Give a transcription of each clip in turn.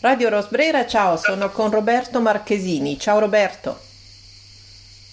Radio Rosbrera, ciao, sono con Roberto Marchesini. Ciao Roberto.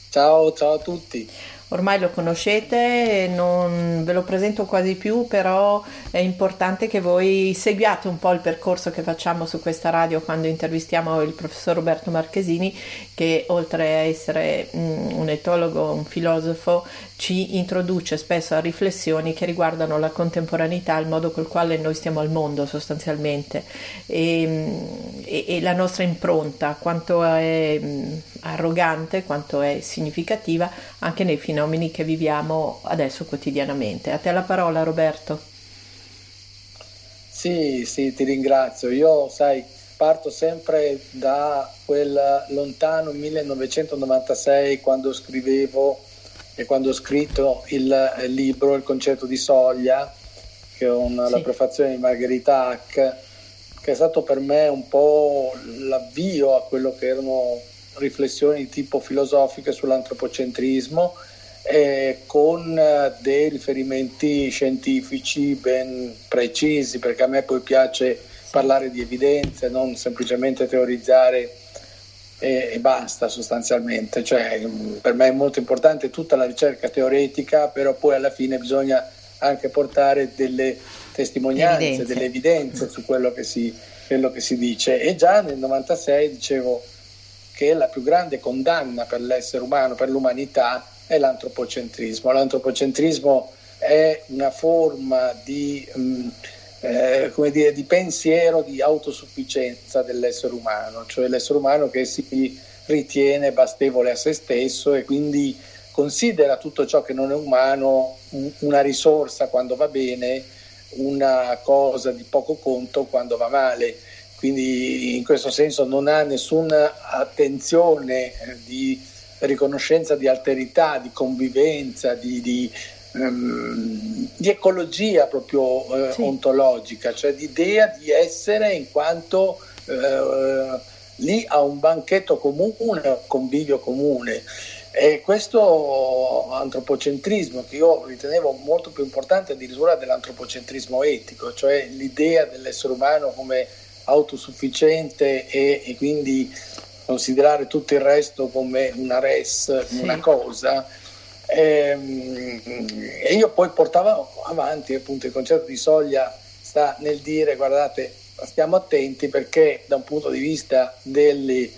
Ciao, ciao a tutti ormai lo conoscete, non ve lo presento quasi più, però è importante che voi seguiate un po' il percorso che facciamo su questa radio quando intervistiamo il professor Roberto Marchesini, che oltre a essere mm, un etologo, un filosofo, ci introduce spesso a riflessioni che riguardano la contemporaneità, il modo col quale noi stiamo al mondo sostanzialmente e, mm, e, e la nostra impronta, quanto è mm, arrogante, quanto è significativa anche nei fenomeni che viviamo adesso quotidianamente. A te la parola Roberto. Sì, sì, ti ringrazio. Io, sai, parto sempre da quel lontano 1996 quando scrivevo e quando ho scritto il libro Il concetto di soglia, che è una, sì. la prefazione di Margherita Hack, che è stato per me un po' l'avvio a quello che erano riflessioni tipo filosofiche sull'antropocentrismo eh, con dei riferimenti scientifici ben precisi, perché a me poi piace parlare di evidenze, non semplicemente teorizzare e, e basta sostanzialmente. Cioè, per me è molto importante tutta la ricerca teoretica, però poi alla fine bisogna anche portare delle testimonianze, evidenze. delle evidenze su quello che, si, quello che si dice. E già nel 96 dicevo che la più grande condanna per l'essere umano, per l'umanità, è l'antropocentrismo. L'antropocentrismo è una forma di, mm, eh, dire, di pensiero di autosufficienza dell'essere umano, cioè l'essere umano che si ritiene bastevole a se stesso e quindi considera tutto ciò che non è umano una risorsa quando va bene, una cosa di poco conto quando va male quindi in questo senso non ha nessuna attenzione eh, di riconoscenza di alterità, di convivenza, di, di, um, di ecologia proprio uh, sì. ontologica, cioè di idea di essere in quanto uh, lì ha un banchetto comune, un convivio comune. E questo antropocentrismo, che io ritenevo molto più importante addirittura dell'antropocentrismo etico, cioè l'idea dell'essere umano come autosufficiente e, e, quindi considerare tutto il resto come una res, sì. una cosa. E, ehm, e, io poi portavo avanti appunto il concetto di soglia sta nel dire guardate stiamo attenti perché da un punto di vista degli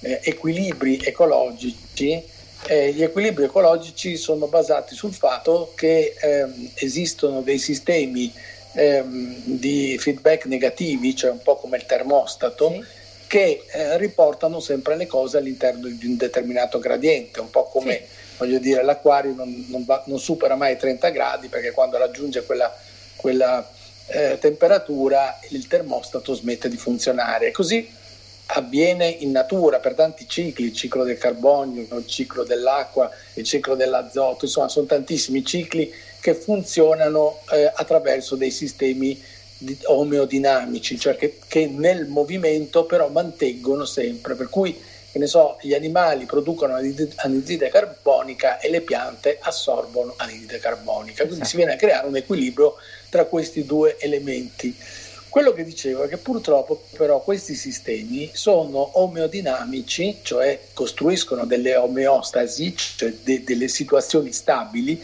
eh, equilibri ecologici eh, gli equilibri ecologici sono basati sul fatto che ehm, esistono dei sistemi ehm, di feedback negativi, cioè un po' come il termostato, sì. che eh, riportano sempre le cose all'interno di un determinato gradiente, un po' come sì. voglio dire l'acquario non, non, va, non, supera mai i 30 gradi perché quando raggiunge quella, quella eh, temperatura il termostato smette di funzionare. Così avviene in natura per tanti cicli, il ciclo del carbonio, il ciclo dell'acqua, il ciclo dell'azoto, insomma sono tantissimi cicli che funzionano eh, attraverso dei sistemi di, omeodinamici, cioè che, che, nel movimento però mantengono sempre, per cui che ne so, gli animali producono anidride carbonica e le piante assorbono anidride carbonica, quindi esatto. si viene a creare un equilibrio tra questi due elementi. Quello che dicevo è che purtroppo però questi sistemi sono omeodinamici, cioè costruiscono delle omeostasi, cioè de- delle situazioni stabili,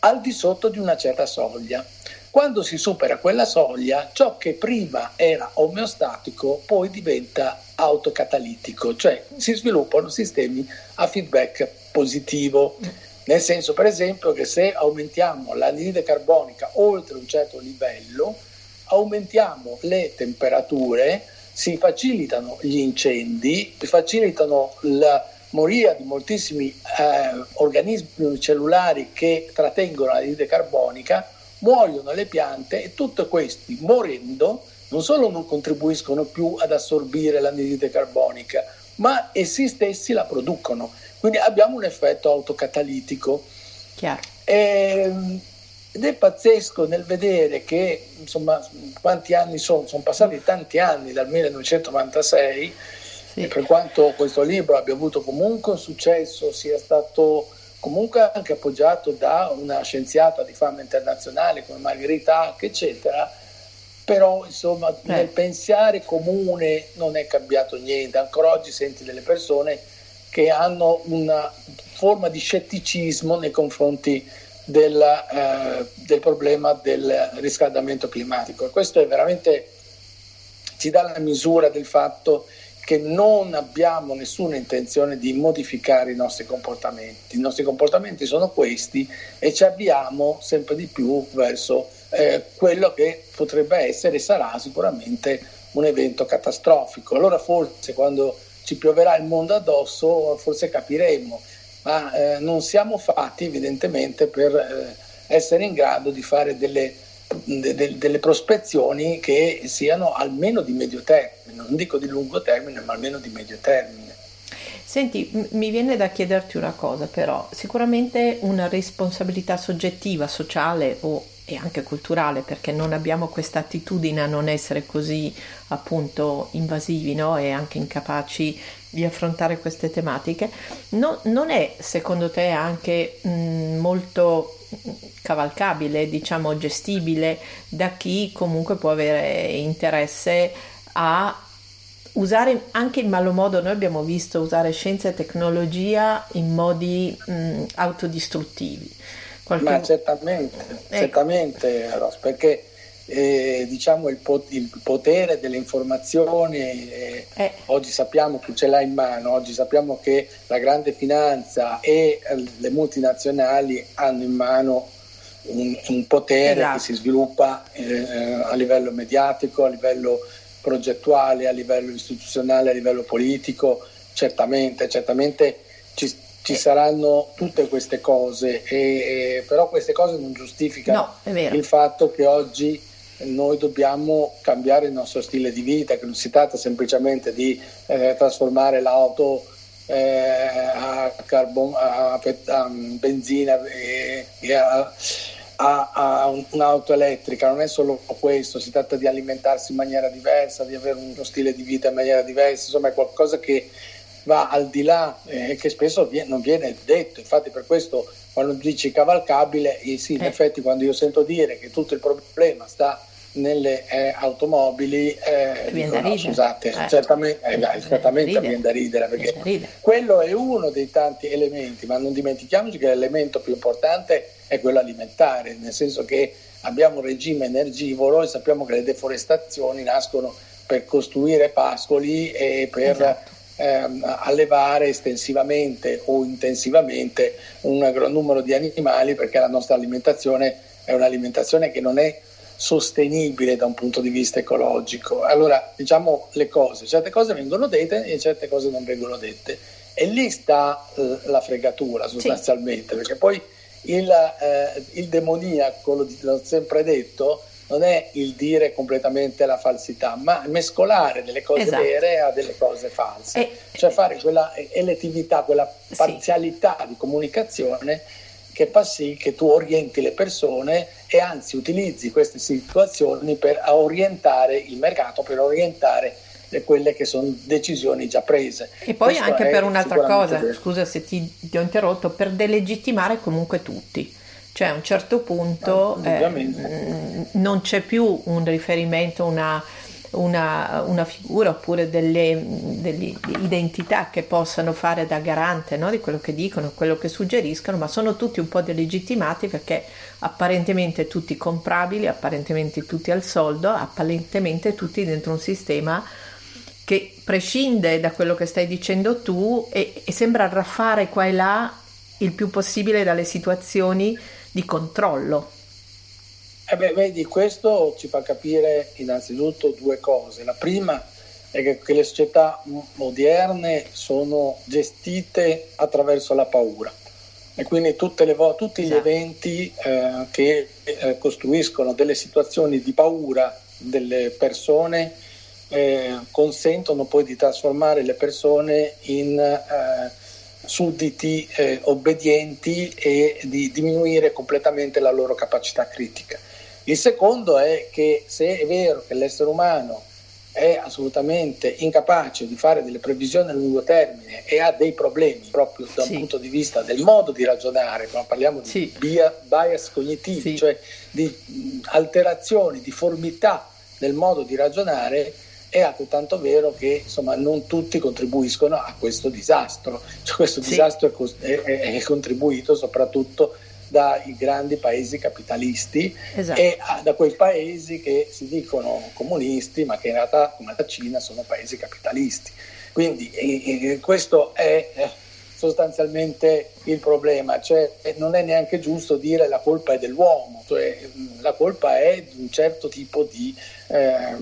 al di sotto di una certa soglia. Quando si supera quella soglia, ciò che prima era omeostatico poi diventa autocatalitico, cioè si sviluppano sistemi a feedback positivo. Nel senso, per esempio, che se aumentiamo l'anidride carbonica oltre un certo livello, aumentiamo le temperature, si facilitano gli incendi, si facilitano la moria di moltissimi eh, organismi cellulari che trattengono l'anidride carbonica, muoiono le piante e tutti questi morendo non solo non contribuiscono più ad assorbire l'anidride carbonica, ma essi stessi la producono. Quindi abbiamo un effetto autocatalitico. Chiaro. E, ehm, ed è pazzesco nel vedere che, insomma, quanti anni sono? Sono passati tanti anni dal 1996 sì. E per quanto questo libro abbia avuto comunque un successo, sia stato comunque anche appoggiato da una scienziata di fama internazionale come Margherita Hack, eccetera, però insomma eh. nel pensare comune non è cambiato niente, ancora oggi senti delle persone che hanno una forma di scetticismo nei confronti del, eh, del problema del riscaldamento climatico. Questo è veramente ci dà la misura del fatto che non abbiamo nessuna intenzione di modificare i nostri comportamenti. I nostri comportamenti sono questi e ci avviamo sempre di più verso eh, quello che potrebbe essere e sarà sicuramente un evento catastrofico. Allora forse quando ci pioverà il mondo addosso forse capiremo, ma eh, non siamo fatti evidentemente per eh, essere in grado di fare delle de, delle prospezioni che siano almeno di medio termine, non dico di lungo termine, ma almeno di medio termine. Senti, m- mi viene da chiederti una cosa però, sicuramente una responsabilità soggettiva, sociale o e anche culturale perché non abbiamo questa attitudine a non essere così appunto invasivi no? e anche incapaci di affrontare queste tematiche, no, non è secondo te anche mh, molto cavalcabile, diciamo gestibile da chi comunque può avere interesse a usare anche in malo modo, noi abbiamo visto usare scienza e tecnologia in modi mh, autodistruttivi. Qualche... Ma certamente, ecco. certamente, Ross, perché eh, diciamo il, pot- il, potere delle informazioni eh, eh. oggi sappiamo chi ce l'ha in mano, oggi sappiamo che la grande finanza e eh, le multinazionali hanno in mano un, un potere esatto. che si sviluppa eh, a livello mediatico, a livello progettuale, a livello istituzionale, a livello politico, certamente, certamente ci, ci saranno tutte queste cose, e, e, però queste cose non giustificano no, il fatto che oggi noi dobbiamo cambiare il nostro stile di vita, che non si tratta semplicemente di eh, trasformare l'auto eh, a, carbon, a, a, benzina e, e a, a, un'auto elettrica, non è solo questo, si tratta di alimentarsi in maniera diversa, di avere uno stile di vita in maniera diversa, insomma è qualcosa che va al di là e eh, che spesso viene, non viene detto, infatti per questo quando dici cavalcabile, eh sì, in eh. effetti quando io sento dire che tutto il problema sta nelle eh, automobili eh, dico, no, scusate, eh. certamente, eh, certamente viene da ridere perché ridere. quello è uno dei tanti elementi, ma non dimentichiamoci che l'elemento più importante è quello alimentare, nel senso che abbiamo un regime energivoro e sappiamo che le deforestazioni nascono per costruire pascoli e per esatto ehm, allevare estensivamente o intensivamente un gran numero di animali perché la nostra alimentazione è un'alimentazione che non è sostenibile da un punto di vista ecologico. Allora, diciamo le cose, certe cose vengono dette e certe cose non vengono dette. E lì sta eh, la fregatura sostanzialmente, sì. perché poi il, eh, il demoniaco, l'ho sempre detto, non è il dire completamente la falsità, ma mescolare delle cose esatto. vere a delle cose false, e, cioè fare quella elettività, quella parzialità sì. di comunicazione che fa sì che tu orienti le persone e anzi utilizzi queste situazioni per orientare il mercato, per orientare quelle che sono decisioni già prese. E poi Questo anche per un'altra cosa, vero. scusa se ti, ti ho interrotto, per delegittimare comunque tutti. Cioè a un certo punto eh, mm, non c'è più un riferimento, una, una, una figura oppure delle, delle, identità che possano fare da garante no? di quello che dicono, quello che suggeriscono, ma sono tutti un po' delegittimati perché apparentemente tutti comprabili, apparentemente tutti al soldo, apparentemente tutti dentro un sistema che prescinde da quello che stai dicendo tu e, e sembra raffare qua e là il più possibile dalle situazioni di controllo. Eh beh, vedi, questo ci fa capire innanzitutto due cose. La prima è che, che le società moderne sono gestite attraverso la paura e quindi vo- tutti gli esatto. eventi eh, che eh, costruiscono delle situazioni di paura delle persone eh, consentono poi di trasformare le persone in eh, sudditi eh, obbedienti e di diminuire completamente la loro capacità critica. Il secondo è che se è vero che l'essere umano è assolutamente incapace di fare delle previsioni a lungo termine e ha dei problemi proprio da sì. un punto di vista del modo di ragionare, quando parliamo di sì. bias cognitivi, sì. cioè di alterazioni, difformità del modo di ragionare è altrettanto vero che insomma, non tutti contribuiscono a questo disastro. Cioè, questo sì. disastro è, è, è, contribuito soprattutto dai grandi paesi capitalisti esatto. e da quei paesi che si dicono comunisti ma che in realtà come la Cina sono paesi capitalisti. Quindi e, e questo è eh, sostanzialmente il problema, cioè non è neanche giusto dire la colpa è dell'uomo, cioè la colpa è di un certo tipo di eh,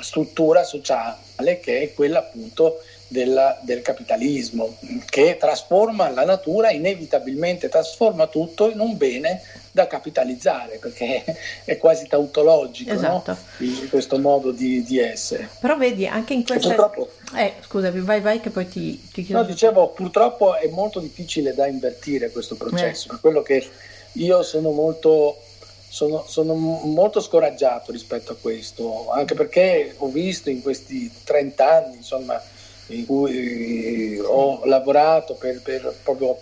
struttura sociale che è quella appunto della, del capitalismo, che trasforma la natura, inevitabilmente trasforma tutto in un bene da capitalizzare, perché è quasi tautologico esatto. no? questo modo di, di, essere. Però vedi, anche in questa... Purtroppo... Eh, scusami, vai, vai che poi ti, ti chiedo. No, dicevo, purtroppo è molto difficile da invertire questo processo, eh. quello che io sono molto... Sono, sono, molto scoraggiato rispetto a questo, anche perché ho visto in questi 30 anni, insomma, in cui ho lavorato per, per proprio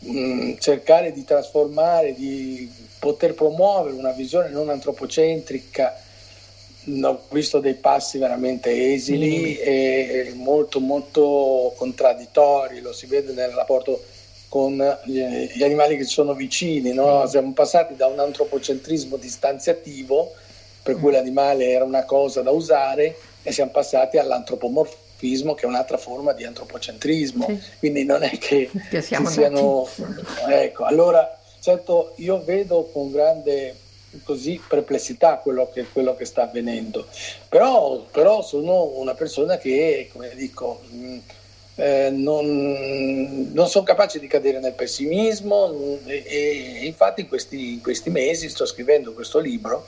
mh, mm, cercare di trasformare, di poter promuovere una visione non antropocentrica. Ho visto dei passi veramente esili mm. e molto molto contraddittori, lo si vede nel rapporto con gli animali che ci sono vicini, no? Mm. siamo passati da un antropocentrismo distanziatiativo, per cui mm. l'animale era una cosa da usare, e siamo passati all'antropomorfismo antropomorfismo che è un'altra forma di antropocentrismo, sì. quindi non è che, che ci siano... Ecco, allora certo io vedo con grande così, perplessità quello che, quello che, sta avvenendo, però, però, sono una persona che, come dico, mh, mm, eh, non, non, sono capace di cadere nel pessimismo mh, e, e, infatti in questi, in questi mesi sto scrivendo questo libro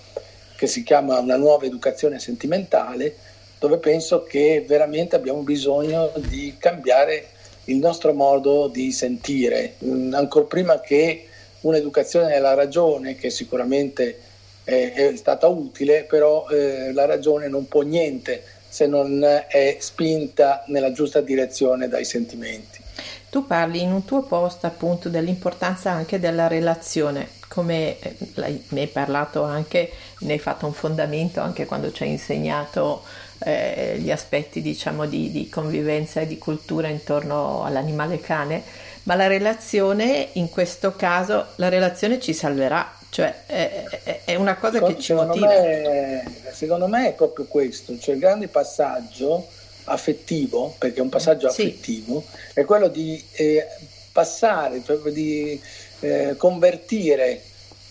che si chiama Una nuova educazione sentimentale dove penso che veramente abbiamo bisogno di cambiare il nostro modo di sentire, mm, ancora prima che un'educazione della ragione, che sicuramente è, è stata utile, però eh, la ragione non può niente se non è spinta nella giusta direzione dai sentimenti. Tu parli in un tuo post appunto dell'importanza anche della relazione, come eh, ne hai parlato anche, ne hai fatto un fondamento anche quando ci hai insegnato eh, gli aspetti diciamo di, di, convivenza e di cultura intorno all'animale cane, ma la relazione in questo caso, la relazione ci salverà, cioè è, è una cosa secondo, che ci motiva. Me, secondo me è proprio questo, cioè il grande passaggio affettivo, perché è un passaggio affettivo, sì. è quello di eh, passare, cioè di eh, convertire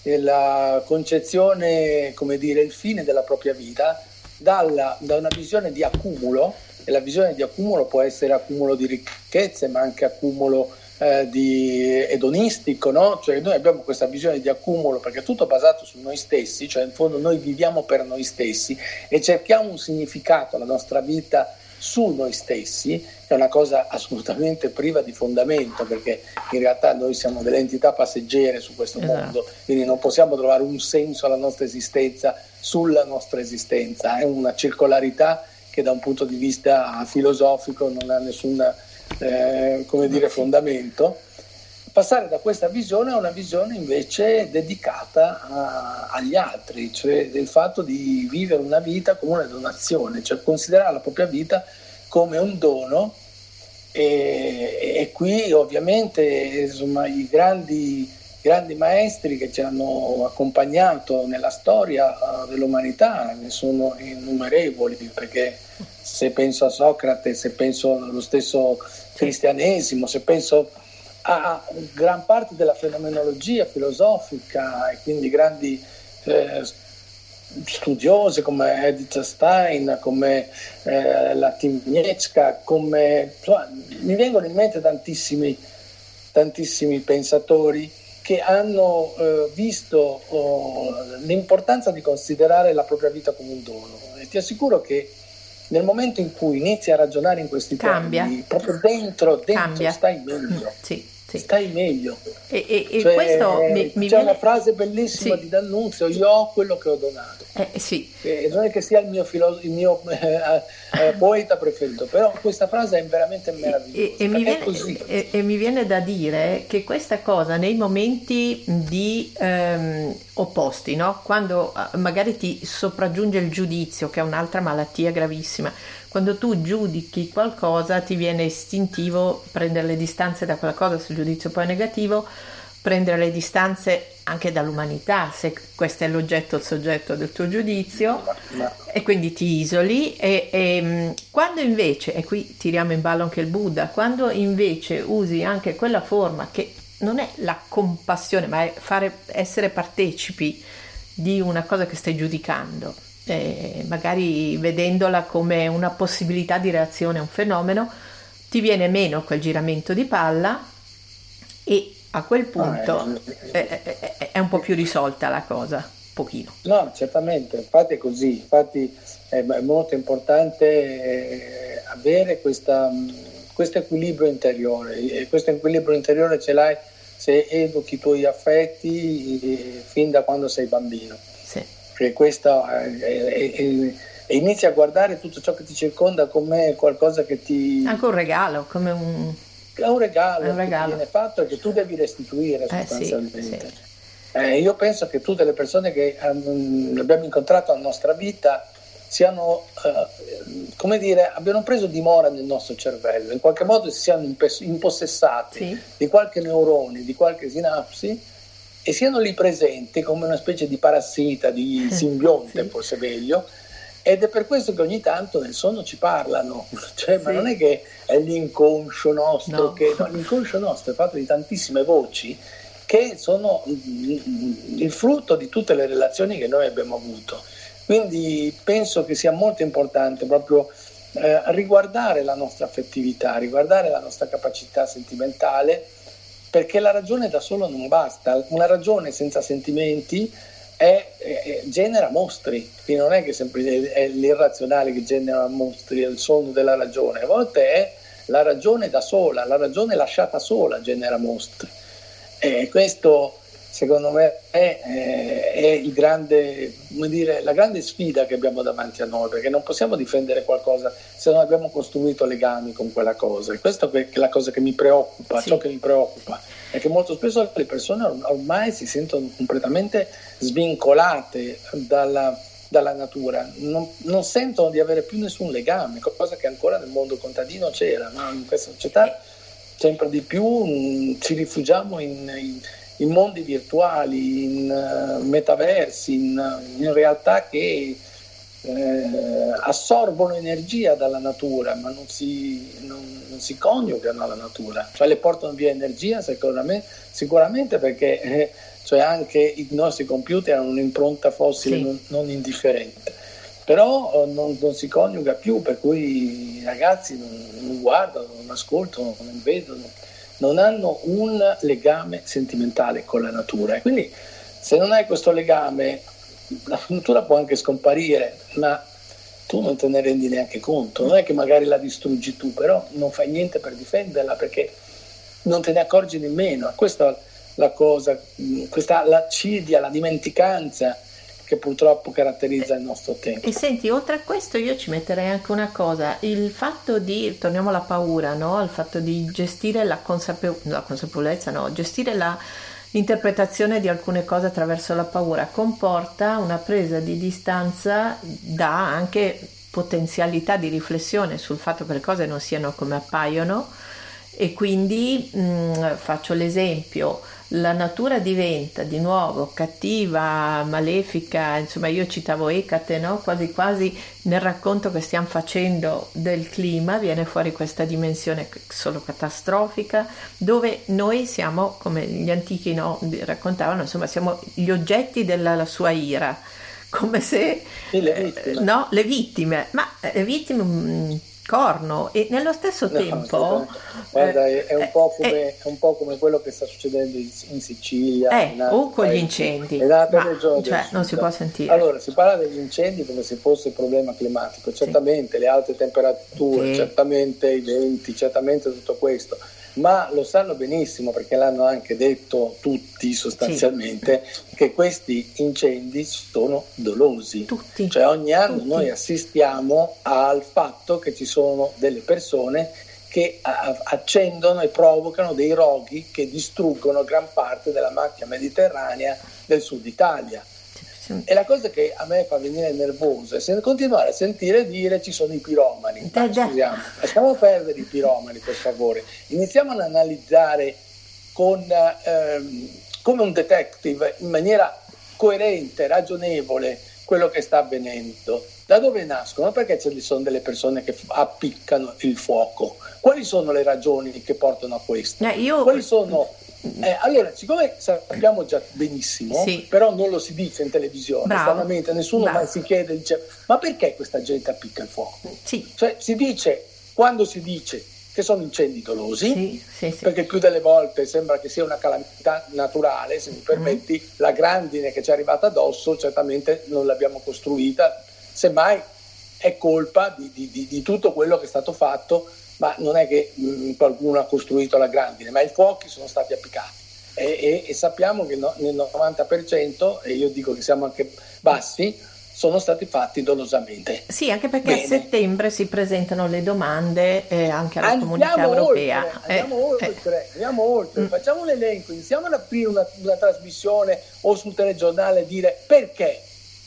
la concezione, come dire, il fine della propria vita dalla, da una visione di accumulo, e la visione di accumulo può essere accumulo di ricchezze, ma anche accumulo eh, di edonistico, no? Cioè noi abbiamo questa visione di accumulo perché è tutto basato su noi stessi, cioè in fondo noi viviamo per noi stessi e cerchiamo un significato alla nostra vita su noi stessi, è una cosa assolutamente priva di fondamento, perché in realtà noi siamo delle entità passeggere su questo esatto. mondo, quindi non possiamo trovare un senso alla nostra esistenza sulla nostra esistenza, è una circolarità che da un punto di vista filosofico non ha nessun eh, dire, fondamento. Passare da questa visione a una visione invece dedicata a, agli altri, cioè del fatto di vivere una vita come una donazione, cioè considerare la propria vita come un dono e, e qui ovviamente insomma, i grandi grandi maestri che ci hanno accompagnato nella storia uh, dell'umanità, ne sono innumerevoli, perché se penso a Socrate, se penso allo stesso cristianesimo, se penso a gran parte della fenomenologia filosofica e quindi grandi eh, studiose come Edith Stein, come eh, la Timniecka, come insomma, mi vengono in mente tantissimi, tantissimi pensatori che hanno eh, visto oh, l'importanza di considerare la propria vita come un dono. E ti assicuro che nel momento in cui inizi a ragionare in questi Cambia. termini, proprio dentro, dentro stai meglio. Sì, sì. stai meglio. E, e, e cioè, questo mi, mi c'è viene... una frase bellissima sì. di D'Annunzio, io ho quello che ho donato. Eh, sì. E non è che sia il mio, filo- il mio eh, eh, poeta preferito, però questa frase è veramente meravigliosa. E, mi viene, e, mi viene, da dire che questa cosa nei momenti di ehm, opposti, no? quando eh, magari ti sopraggiunge il giudizio, che è un'altra malattia gravissima, quando tu giudichi qualcosa ti viene istintivo prendere le distanze da quella cosa, se il giudizio poi è negativo, prendere le distanze anche dall'umanità, se questo è l'oggetto o il soggetto del tuo giudizio, e quindi ti isoli. E, e quando invece, e qui tiriamo in ballo anche il Buddha, quando invece usi anche quella forma che non è la compassione, ma è fare, essere partecipi di una cosa che stai giudicando, eh, magari vedendola come una possibilità di reazione a un fenomeno, ti viene meno quel giramento di palla e a quel punto è, è, è un po' più risolta la cosa, pochino. No, certamente, infatti è così, infatti è molto importante eh, avere questa, questo equilibrio interiore e questo equilibrio interiore ce l'hai se educhi i tuoi affetti eh, fin da quando sei bambino che questo è, è, è, e inizi a guardare tutto ciò che ti circonda come qualcosa che ti... Anche un regalo, come un... È un regalo, è un regalo. che viene fatto e che tu devi restituire sostanzialmente. Eh, sì, sì. Eh, io penso che tutte le persone che um, abbiamo incontrato nella nostra vita siano, uh, come dire, abbiano preso dimora nel nostro cervello, in qualche modo si siano impossessati sì. di qualche neurone, di qualche sinapsi e siano lì presenti come una specie di parassita, di simbionte, sì. forse meglio, ed è per questo che ogni tanto nel sonno ci parlano, cioè, sì. ma non è che è l'inconscio nostro, no. Che, no, l'inconscio nostro è fatto di tantissime voci che sono il frutto di tutte le relazioni che noi abbiamo avuto. Quindi penso che sia molto importante proprio eh, riguardare la nostra affettività, riguardare la nostra capacità sentimentale perché la ragione da solo non basta, una ragione senza sentimenti è, è, genera mostri, quindi non è che sempre è l'irrazionale che genera mostri, è il sonno della ragione, a volte è la ragione da sola, la ragione lasciata sola genera mostri. E questo secondo me è, è grande, dire, la grande sfida che abbiamo davanti a noi, perché non possiamo difendere qualcosa se non abbiamo costruito legami con quella cosa. E questa è la cosa che mi preoccupa, sì. ciò che mi preoccupa, è che molto spesso le persone ormai si sentono completamente svincolate dalla, dalla natura, non, non, sentono di avere più nessun legame, cosa che ancora nel mondo contadino c'era, ma in questa società sempre di più mh, ci rifugiamo in, in in mondi virtuali, in uh, metaversi, in, in, realtà che eh, assorbono energia dalla natura, ma non si, non, non si, coniugano alla natura, cioè le portano via energia sicuramente, sicuramente perché eh, cioè anche i nostri computer hanno un'impronta fossile sì. non, non, indifferente. Però eh, non, non, si coniuga più, per cui i ragazzi non, guardano, non ascoltano, non vedono non hanno un legame sentimentale con la natura. E quindi se non hai questo legame, la natura può anche scomparire, ma tu non te ne rendi neanche conto. Non è che magari la distruggi tu, però non fai niente per difenderla perché non te ne accorgi nemmeno. Questa è la cosa, questa l'acidia, la dimenticanza che purtroppo caratterizza il nostro tempo. E senti, oltre a questo io ci metterei anche una cosa, il fatto di, torniamo alla paura, no? il fatto di gestire la, consapevo- la consapevolezza, no? gestire la, l'interpretazione di alcune cose attraverso la paura comporta una presa di distanza da anche potenzialità di riflessione sul fatto che le cose non siano come appaiono e quindi mh, mm, faccio l'esempio la natura diventa di nuovo cattiva, malefica, insomma io citavo Ecate, no? quasi quasi nel racconto che stiamo facendo del clima viene fuori questa dimensione solo catastrofica, dove noi siamo, come gli antichi no, raccontavano, insomma siamo gli oggetti della sua ira, come se... le vittime. Eh, no, le vittime, ma le eh, vittime mm, corno. E nello stesso no, tempo guarda è, è, un eh, come, eh, è, un po come, quello che sta succedendo in, in Sicilia eh, in o con gli incendi. Ma, cioè, non si può sentire. Allora si parla degli incendi come se fosse il problema climatico. Certamente sì. le alte temperature sì. certamente i venti certamente tutto questo ma lo sanno benissimo perché l'hanno anche detto tutti sostanzialmente sì. che questi incendi sono dolosi. Tutti. Cioè ogni anno tutti. noi assistiamo al fatto che ci sono delle persone che accendono e provocano dei roghi che distruggono gran parte della macchia mediterranea del sud Italia. E la cosa che a me fa venire nervoso è continuare a sentire dire ci sono i piromani. Ma, eh, scusiamo, lasciamo perdere i piromani per favore. Iniziamo ad analizzare con, ehm, come un detective in maniera coerente, ragionevole quello che sta avvenendo. Da dove nascono? Perché ci sono delle persone che appiccano il fuoco? Quali sono le ragioni che portano a questo? Eh, io... Quali sono eh, allora, siccome sappiamo già benissimo, sì. però non lo si dice in televisione, Bravo. nessuno Bravo. mai si chiede, dice, ma perché questa gente appicca il fuoco? Sì. Cioè, si dice, quando si dice che sono incendi dolosi, sì, sì, sì. perché più delle volte sembra che sia una calamità naturale, se mi permetti, mm. la grandine che ci è arrivata addosso certamente non l'abbiamo costruita, semmai è colpa di, di, di, di tutto quello che è stato fatto ma non è che mh, qualcuno ha costruito la grandine, ma i fuochi sono stati applicati. E, e, e sappiamo che no, nel 90%, e io dico che siamo anche bassi, sono stati fatti dolosamente. Sì, anche perché Bene. a settembre si presentano le domande eh, anche alla andiamo comunità europea. Oltre, andiamo eh, oltre, eh. andiamo oltre. Mm. facciamo un elenco, iniziamo ad aprire una, una, trasmissione o sul telegiornale e dire perché.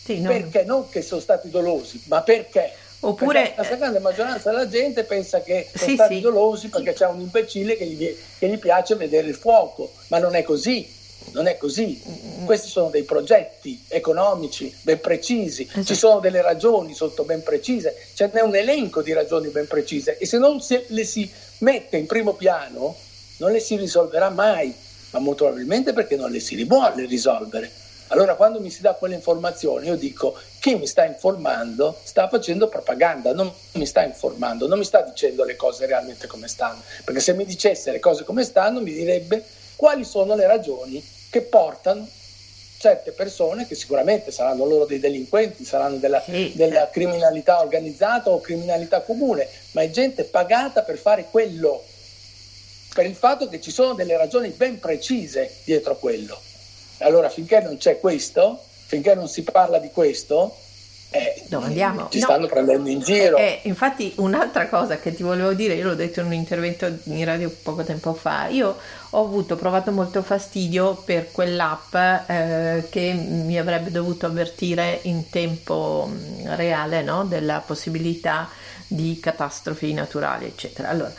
Sì, no. Perché non che sono stati dolosi, ma perché? Oppure, la stragrande maggioranza della gente pensa che sono sì, stati sì. dolosi perché c'è un imbecille che gli, che gli piace vedere il fuoco, ma non è così non è così. Questi sono dei progetti economici ben precisi, esatto. ci sono delle ragioni sotto ben precise, ce n'è un elenco di ragioni ben precise e se non le si mette in primo piano non le si risolverà mai, ma molto probabilmente perché non le si vuole risolvere. Allora quando mi si dà quelle informazioni io dico chi mi sta informando sta facendo propaganda, non mi sta informando, non mi sta dicendo le cose realmente come stanno, perché se mi dicesse le cose come stanno mi direbbe quali sono le ragioni che portano certe persone che sicuramente saranno loro dei delinquenti, saranno della, sì. della criminalità organizzata o criminalità comune, ma è gente pagata per fare quello, per il fatto che ci sono delle ragioni ben precise dietro quello. Allora finché non c'è questo, finché non si parla di questo, eh, no, andiamo. ci stanno prendendo in giro. Eh, infatti un'altra cosa che ti volevo dire, io l'ho detto in un intervento in radio poco tempo fa, io ho avuto, provato molto fastidio per quell'app eh, che mi avrebbe dovuto avvertire in tempo mm, reale no? della possibilità di catastrofi naturali, eccetera. Allora,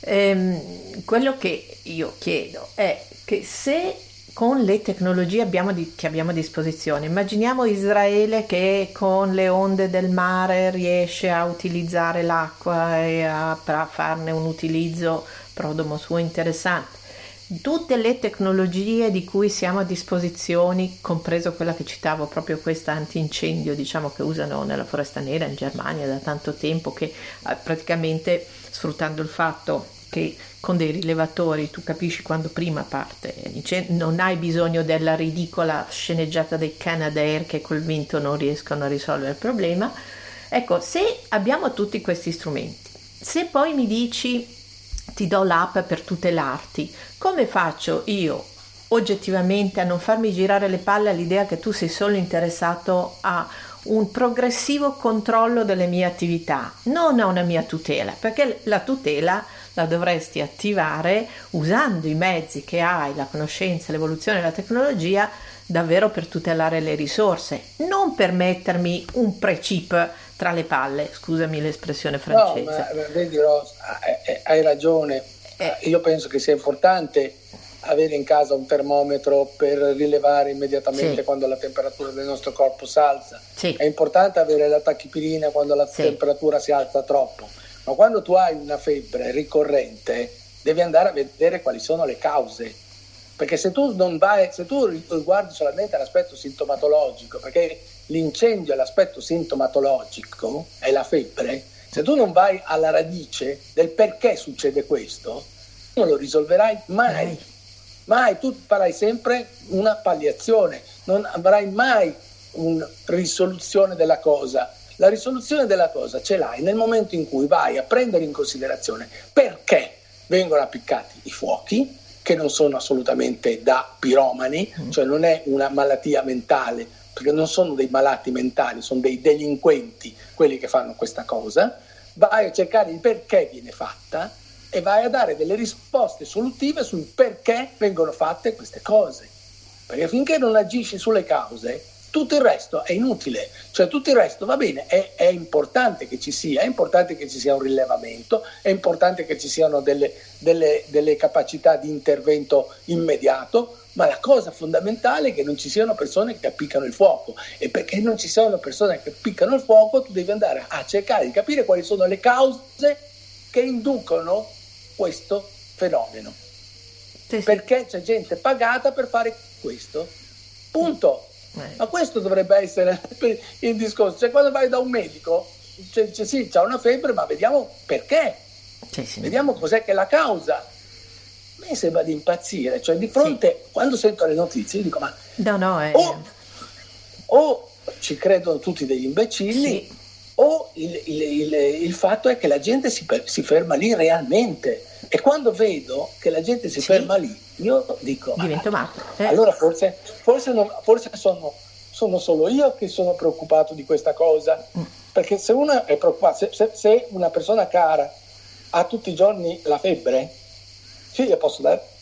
ehm, quello che io chiedo è che se con le tecnologie abbiamo di, che abbiamo a disposizione. Immaginiamo Israele che con le onde del mare riesce a utilizzare l'acqua e a, a farne un utilizzo prodomo suo interessante. Tutte le tecnologie di cui siamo a disposizione, compreso quella che citavo, proprio questa antincendio, diciamo che usano nella foresta nera in Germania da tanto tempo, che eh, praticamente sfruttando il fatto che con dei rilevatori tu capisci quando prima parte, non hai bisogno della ridicola sceneggiata dei Canadair che col vento non riescono a risolvere il problema. Ecco, se abbiamo tutti questi strumenti, se poi mi dici ti do l'app per tutelarti, come faccio io oggettivamente a non farmi girare le palle all'idea che tu sei solo interessato a un progressivo controllo delle mie attività, non a una mia tutela, perché la tutela la dovresti attivare usando i mezzi che hai, la conoscenza, l'evoluzione e la tecnologia davvero per tutelare le risorse, non per mettermi un precip tra le palle, scusami l'espressione francese. No, ma vedi Ross, hai ragione, eh. io penso che sia importante avere in casa un termometro per rilevare immediatamente sì. quando la temperatura del nostro corpo si alza. Sì. È importante avere la tachipirina quando la sì. temperatura si alza troppo. Ma quando tu hai una febbre ricorrente, devi andare a vedere quali sono le cause. Perché se tu non vai, se tu guardi solamente l'aspetto sintomatologico, perché l'incendio è l'aspetto sintomatologico, è la febbre, se tu non vai alla radice del perché succede questo, non lo risolverai mai. Mai, tu farai sempre una palliazione, non avrai mai una risoluzione della cosa la risoluzione della cosa ce l'hai nel momento in cui vai a prendere in considerazione perché vengono appiccati i fuochi, che non sono assolutamente da piromani, mm. cioè non è una malattia mentale, perché non sono dei malati mentali, sono dei delinquenti quelli che fanno questa cosa, vai a cercare il perché viene fatta e vai a dare delle risposte solutive sul perché vengono fatte queste cose. Perché finché non agisci sulle cause, tutto il resto è inutile, cioè tutto il resto va bene, è, è, importante che ci sia, è importante che ci sia un rilevamento, è importante che ci siano delle, delle, delle capacità di intervento immediato, ma la cosa fondamentale è che non ci siano persone che appiccano il fuoco e perché non ci siano persone che appiccano il fuoco tu devi andare a cercare di capire quali sono le cause che inducono questo fenomeno. Sì, sì. Perché c'è gente pagata per fare questo. Punto. Eh. Ma questo dovrebbe essere il discorso. Cioè, quando vai da un medico, cioè, cioè, sì, c'ha una febbre, ma vediamo perché. Sì, sì. Vediamo cos'è che è la causa. A me sembra di impazzire. Cioè, di fronte, sì. quando sento le notizie, dico, ma... No, no, è... o, o ci credono tutti degli imbecilli, o il, il, il, il, fatto è che la gente si, si, ferma lì realmente. E quando vedo che la gente si ferma lì, io dico, divento matto. Eh. Allora forse, forse, non, forse sono, sono, solo io che sono preoccupato di questa cosa, mm. perché se uno è preoccupato, se, se, se, una persona cara ha tutti i giorni la febbre, sì, gli posso dare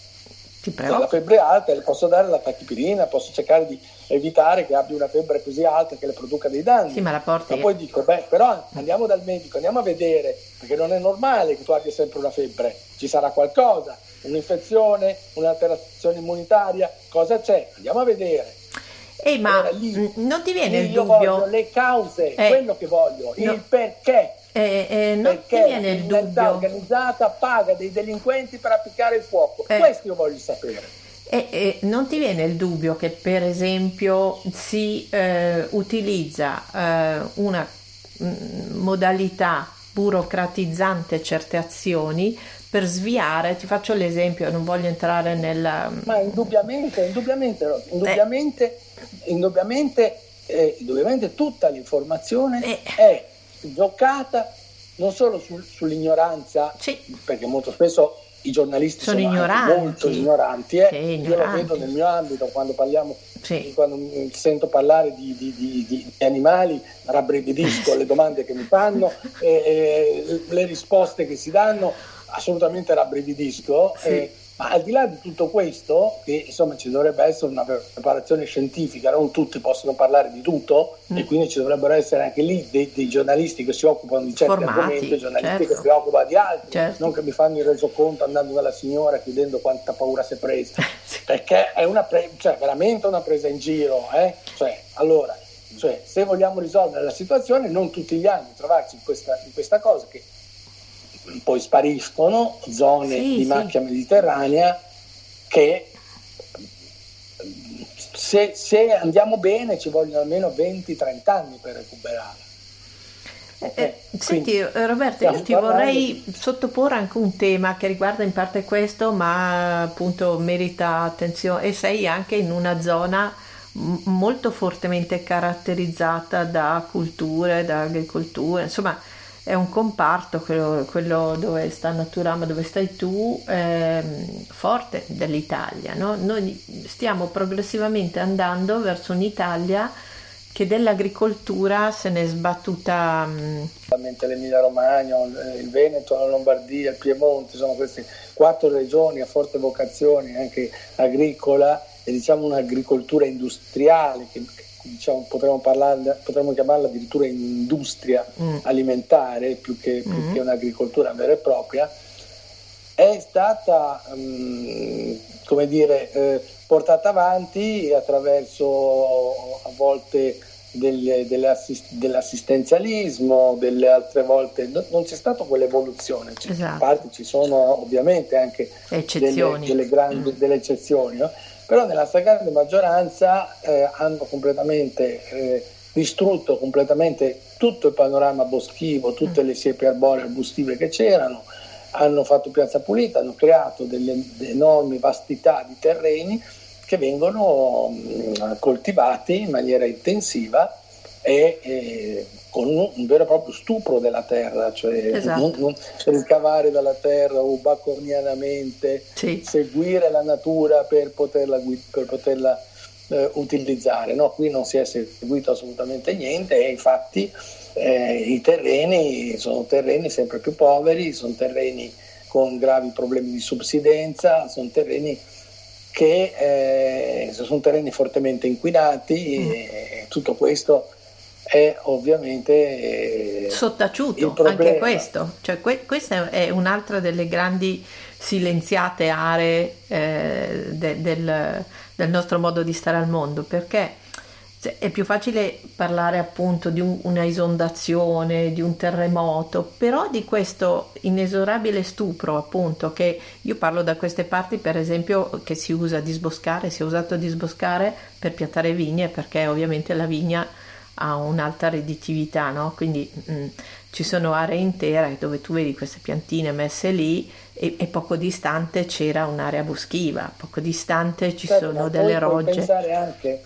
la febbre alta, le posso dare la tachipirina, posso cercare di evitare che abbia una febbre così alta che le produca dei danni. Sì, ma la porti. Ma poi dico, beh, però andiamo dal medico, andiamo a vedere, perché non è normale che tu abbia sempre una febbre, ci sarà qualcosa un'infezione, un'alterazione immunitaria, cosa c'è? Andiamo a vedere. Eh, ma allora, lì, non ti viene il dubbio? Voglio le cause, eh, quello che voglio, no. il perché. Eh, eh, non perché ti viene il dubbio? organizzata paga dei delinquenti per appiccare il fuoco. Eh. Questo io voglio sapere. E, e, non ti viene il dubbio che per esempio si eh, utilizza eh, una mm, modalità burocratizzante certe azioni per sviare, ti faccio l'esempio, non voglio entrare nel... Ma indubbiamente, indubbiamente, indubbiamente, eh. indubbiamente, eh, indubbiamente tutta l'informazione eh. è giocata non solo sul, sull'ignoranza, sì. perché molto spesso i giornalisti sono, sono ignoranti. molto ignoranti, eh? sì, io lo vedo nel mio ambito quando parliamo, sì. quando sento parlare di, di, di, di animali, rabbrividisco le domande che mi fanno, e, e, le risposte che si danno, assolutamente rabbrividisco. Sì. E, ma al di là di tutto questo, che insomma ci dovrebbe essere una preparazione scientifica, non tutti possono parlare di tutto mm. e quindi ci dovrebbero essere anche lì dei, dei giornalisti che si occupano di certi Formati, argomenti, giornalisti certo. che si occupano di altri, certo. non che mi fanno il resoconto andando dalla signora chiedendo quanta paura si è presa, perché è una pre- cioè, veramente una presa in giro. Eh? Cioè, allora, cioè, se vogliamo risolvere la situazione, non tutti gli anni trovarci in questa, in questa cosa che poi spariscono zone sì, di sì. macchia mediterranea che se, se, andiamo bene ci vogliono almeno 20-30 anni per recuperare. Eh, eh, senti Roberto, io ti vorrei di... sottoporre anche un tema che riguarda in parte questo, ma appunto merita attenzione e sei anche in una zona molto fortemente caratterizzata da culture, da agricoltura, insomma è un comparto, quello, quello dove sta Naturama, dove stai tu, ehm, forte dell'Italia. No? Noi stiamo progressivamente andando verso un'Italia che dell'agricoltura se ne è sbattuta. Mm, L'Emilia Romagna, il Veneto, la Lombardia, il Piemonte, sono queste quattro regioni a forte vocazione anche agricola e diciamo un'agricoltura industriale che, diciamo, potremmo, parlarne, potremmo chiamarla addirittura industria mm. alimentare più che, più mm. che, un'agricoltura vera e propria, è stata um, come dire, eh, portata avanti attraverso a volte del, dell'assist, dell'assistenzialismo, delle altre volte no, non c'è stata quell'evoluzione, esatto. a parte ci sono ovviamente anche delle, delle, grandi, mm. delle eccezioni. No? Però nella stragrande maggioranza eh, hanno completamente eh, distrutto completamente tutto il panorama boschivo, tutte le siepi arboree arbustive che c'erano, hanno fatto piazza pulita, hanno creato delle enormi vastità di terreni che vengono mh, mm, coltivati in maniera intensiva e, e con un, un, vero e proprio stupro della terra, cioè esatto. non, non ricavare dalla terra o sì. seguire la natura per poterla, per poterla eh, utilizzare. No, qui non si è seguito assolutamente niente e infatti eh, i terreni sono terreni sempre più poveri, sono terreni con gravi problemi di subsidenza, sono terreni che eh, sono terreni fortemente inquinati mm. e tutto questo è ovviamente eh, sottaciuto anche questo. Cioè, que- questa è un'altra delle grandi silenziate aree eh, de- del, del nostro modo di stare al mondo perché è più facile parlare appunto di un, una esondazione, di un terremoto, però di questo inesorabile stupro appunto che io parlo da queste parti per esempio che si usa disboscare, si è usato disboscare per piantare vigne perché ovviamente la vigna ha un'alta redditività, no? quindi mh, mm, ci sono aree intere dove tu vedi queste piantine messe lì e, e poco distante c'era un'area boschiva, poco distante ci certo, sono delle rogge. Pensare anche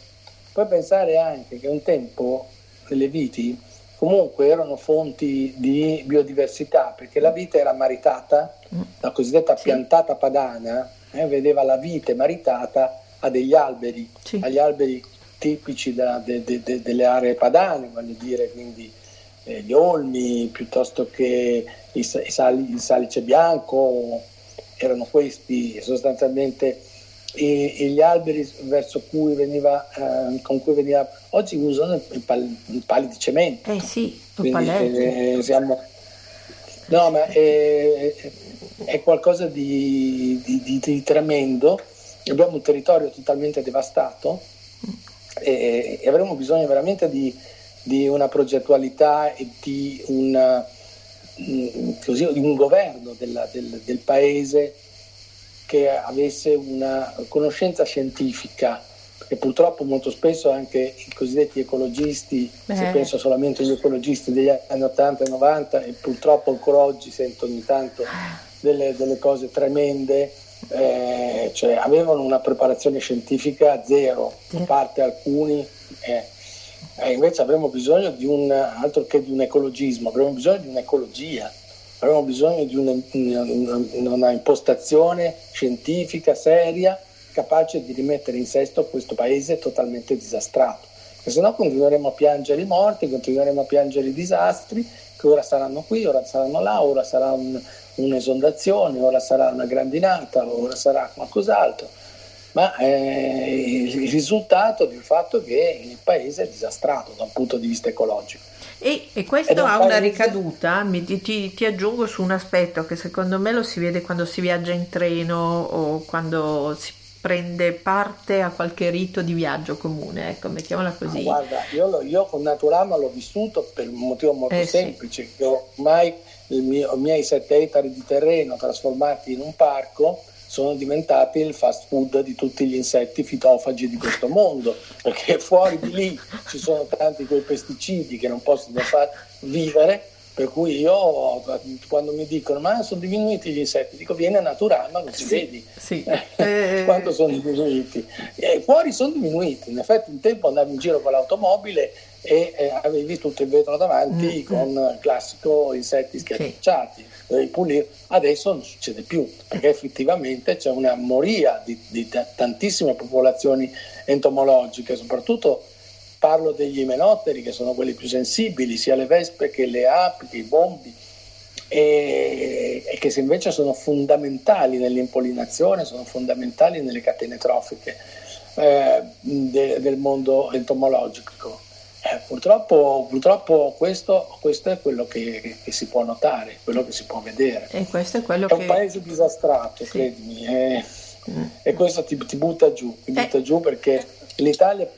Puoi pensare anche che un tempo le viti comunque erano fonti di biodiversità perché la vite era maritata, mm. la cosiddetta sì. piantata padana eh, vedeva la vite maritata a degli alberi, sì. agli alberi tipici da, de, de, de, delle aree padane, voglio dire, quindi eh, gli olmi piuttosto che i, i sali, il salice bianco, erano questi sostanzialmente e, e gli alberi verso cui veniva, eh, con cui veniva, oggi usano i, pal, i pali di cemento. Eh sì, Quindi, eh, siamo, no, ma è, è qualcosa di, di, di, di, tremendo. Abbiamo un territorio totalmente devastato e, e avremo bisogno veramente di, una progettualità e di, una, mm, così, un governo della, del, del paese che avesse una conoscenza scientifica, perché purtroppo molto spesso anche i cosiddetti ecologisti, Beh. se penso solamente agli ecologisti degli anni 80 e 90, e purtroppo ancora oggi sento ogni tanto delle, delle cose tremende, eh, cioè avevano una preparazione scientifica zero, a parte alcuni. Eh, eh, invece avremo bisogno di un altro che di un ecologismo, avremo bisogno di un'ecologia Avremo bisogno di una, una, una impostazione scientifica seria capace di rimettere in sesto questo paese totalmente disastrato. Perché se no continueremo a piangere i morti, continueremo a piangere i disastri che ora saranno qui, ora saranno là, ora sarà un, un'esondazione, ora sarà una grandinata, ora sarà qualcos'altro. Ma eh, il risultato del fatto che il paese è disastrato da un punto di vista ecologico. E, e questo ha una ricaduta, mi, ti, ti, aggiungo su un aspetto che secondo me lo si vede quando si viaggia in treno o quando si prende parte a qualche rito di viaggio comune, ecco, mettiamola così. No, guarda, io, io, con Naturama l'ho vissuto per un motivo molto eh, semplice, sì. che ormai i miei sette ettari di terreno trasformati in un parco sono diventati il fast food di tutti gli insetti fitofagi di questo mondo, perché fuori di lì ci sono tanti quei pesticidi che non possono far vivere, per cui io quando mi dicono ma sono diminuiti gli insetti, dico viene naturale ma non si sì, vedi sì. Eh, quanto sono diminuiti. E fuori sono diminuiti, in effetti un tempo andavo in giro con l'automobile e eh, avevi tutto il vetro davanti mm-hmm. con il classico insetti schiacciati. Sì dovevi pulire, adesso non succede più perché effettivamente c'è una moria di, di tantissime popolazioni entomologiche, soprattutto parlo degli imenotteri che sono quelli più sensibili, sia le vespe che le api, che i bombi, e, e che invece sono fondamentali nell'impollinazione, sono fondamentali nelle catene trofiche eh, de, del mondo entomologico. Eh, purtroppo, purtroppo questo, questo, è quello che, che, si può notare, quello che si può vedere. E questo è quello è che... un paese disastrato, sì. credimi, e, mm. e questo ti, ti, butta giù, ti butta eh. giù perché l'Italia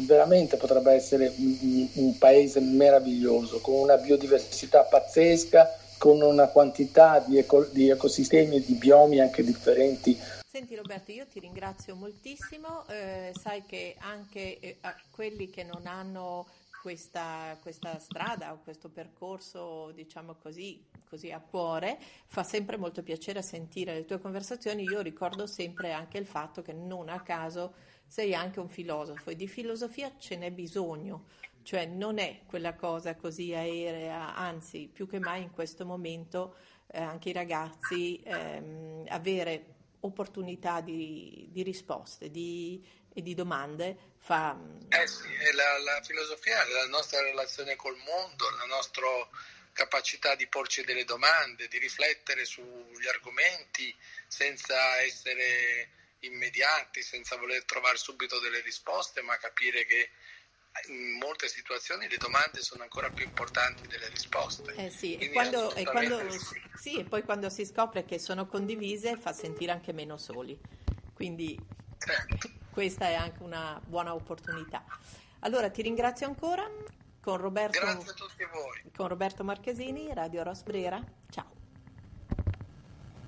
veramente potrebbe essere un, un paese meraviglioso, con una biodiversità pazzesca, con una quantità di, eco, di ecosistemi e di biomi anche differenti Senti Roberto, io ti ringrazio moltissimo, eh, sai che anche eh, quelli che non hanno questa, questa, strada o questo percorso, diciamo così, così a cuore, fa sempre molto piacere sentire le tue conversazioni. Io ricordo sempre anche il fatto che non a caso sei anche un filosofo e di filosofia ce n'è bisogno cioè non è quella cosa così aerea, anzi più che mai in questo momento eh, anche i ragazzi ehm, avere opportunità di, di risposte di, e di domande fa... Eh sì, è la, la filosofia la nostra relazione col mondo, la nostra capacità di porci delle domande, di riflettere sugli argomenti senza essere immediati, senza voler trovare subito delle risposte, ma capire che in molte situazioni le domande sono ancora più importanti delle risposte. Eh sì, e, quando, e, quando, sì, e poi quando si scopre che sono condivise fa sentire anche meno soli. Quindi certo. questa è anche una buona opportunità. Allora ti ringrazio ancora con Roberto. Con Roberto Marchesini, Radio Rosbrera. Ciao.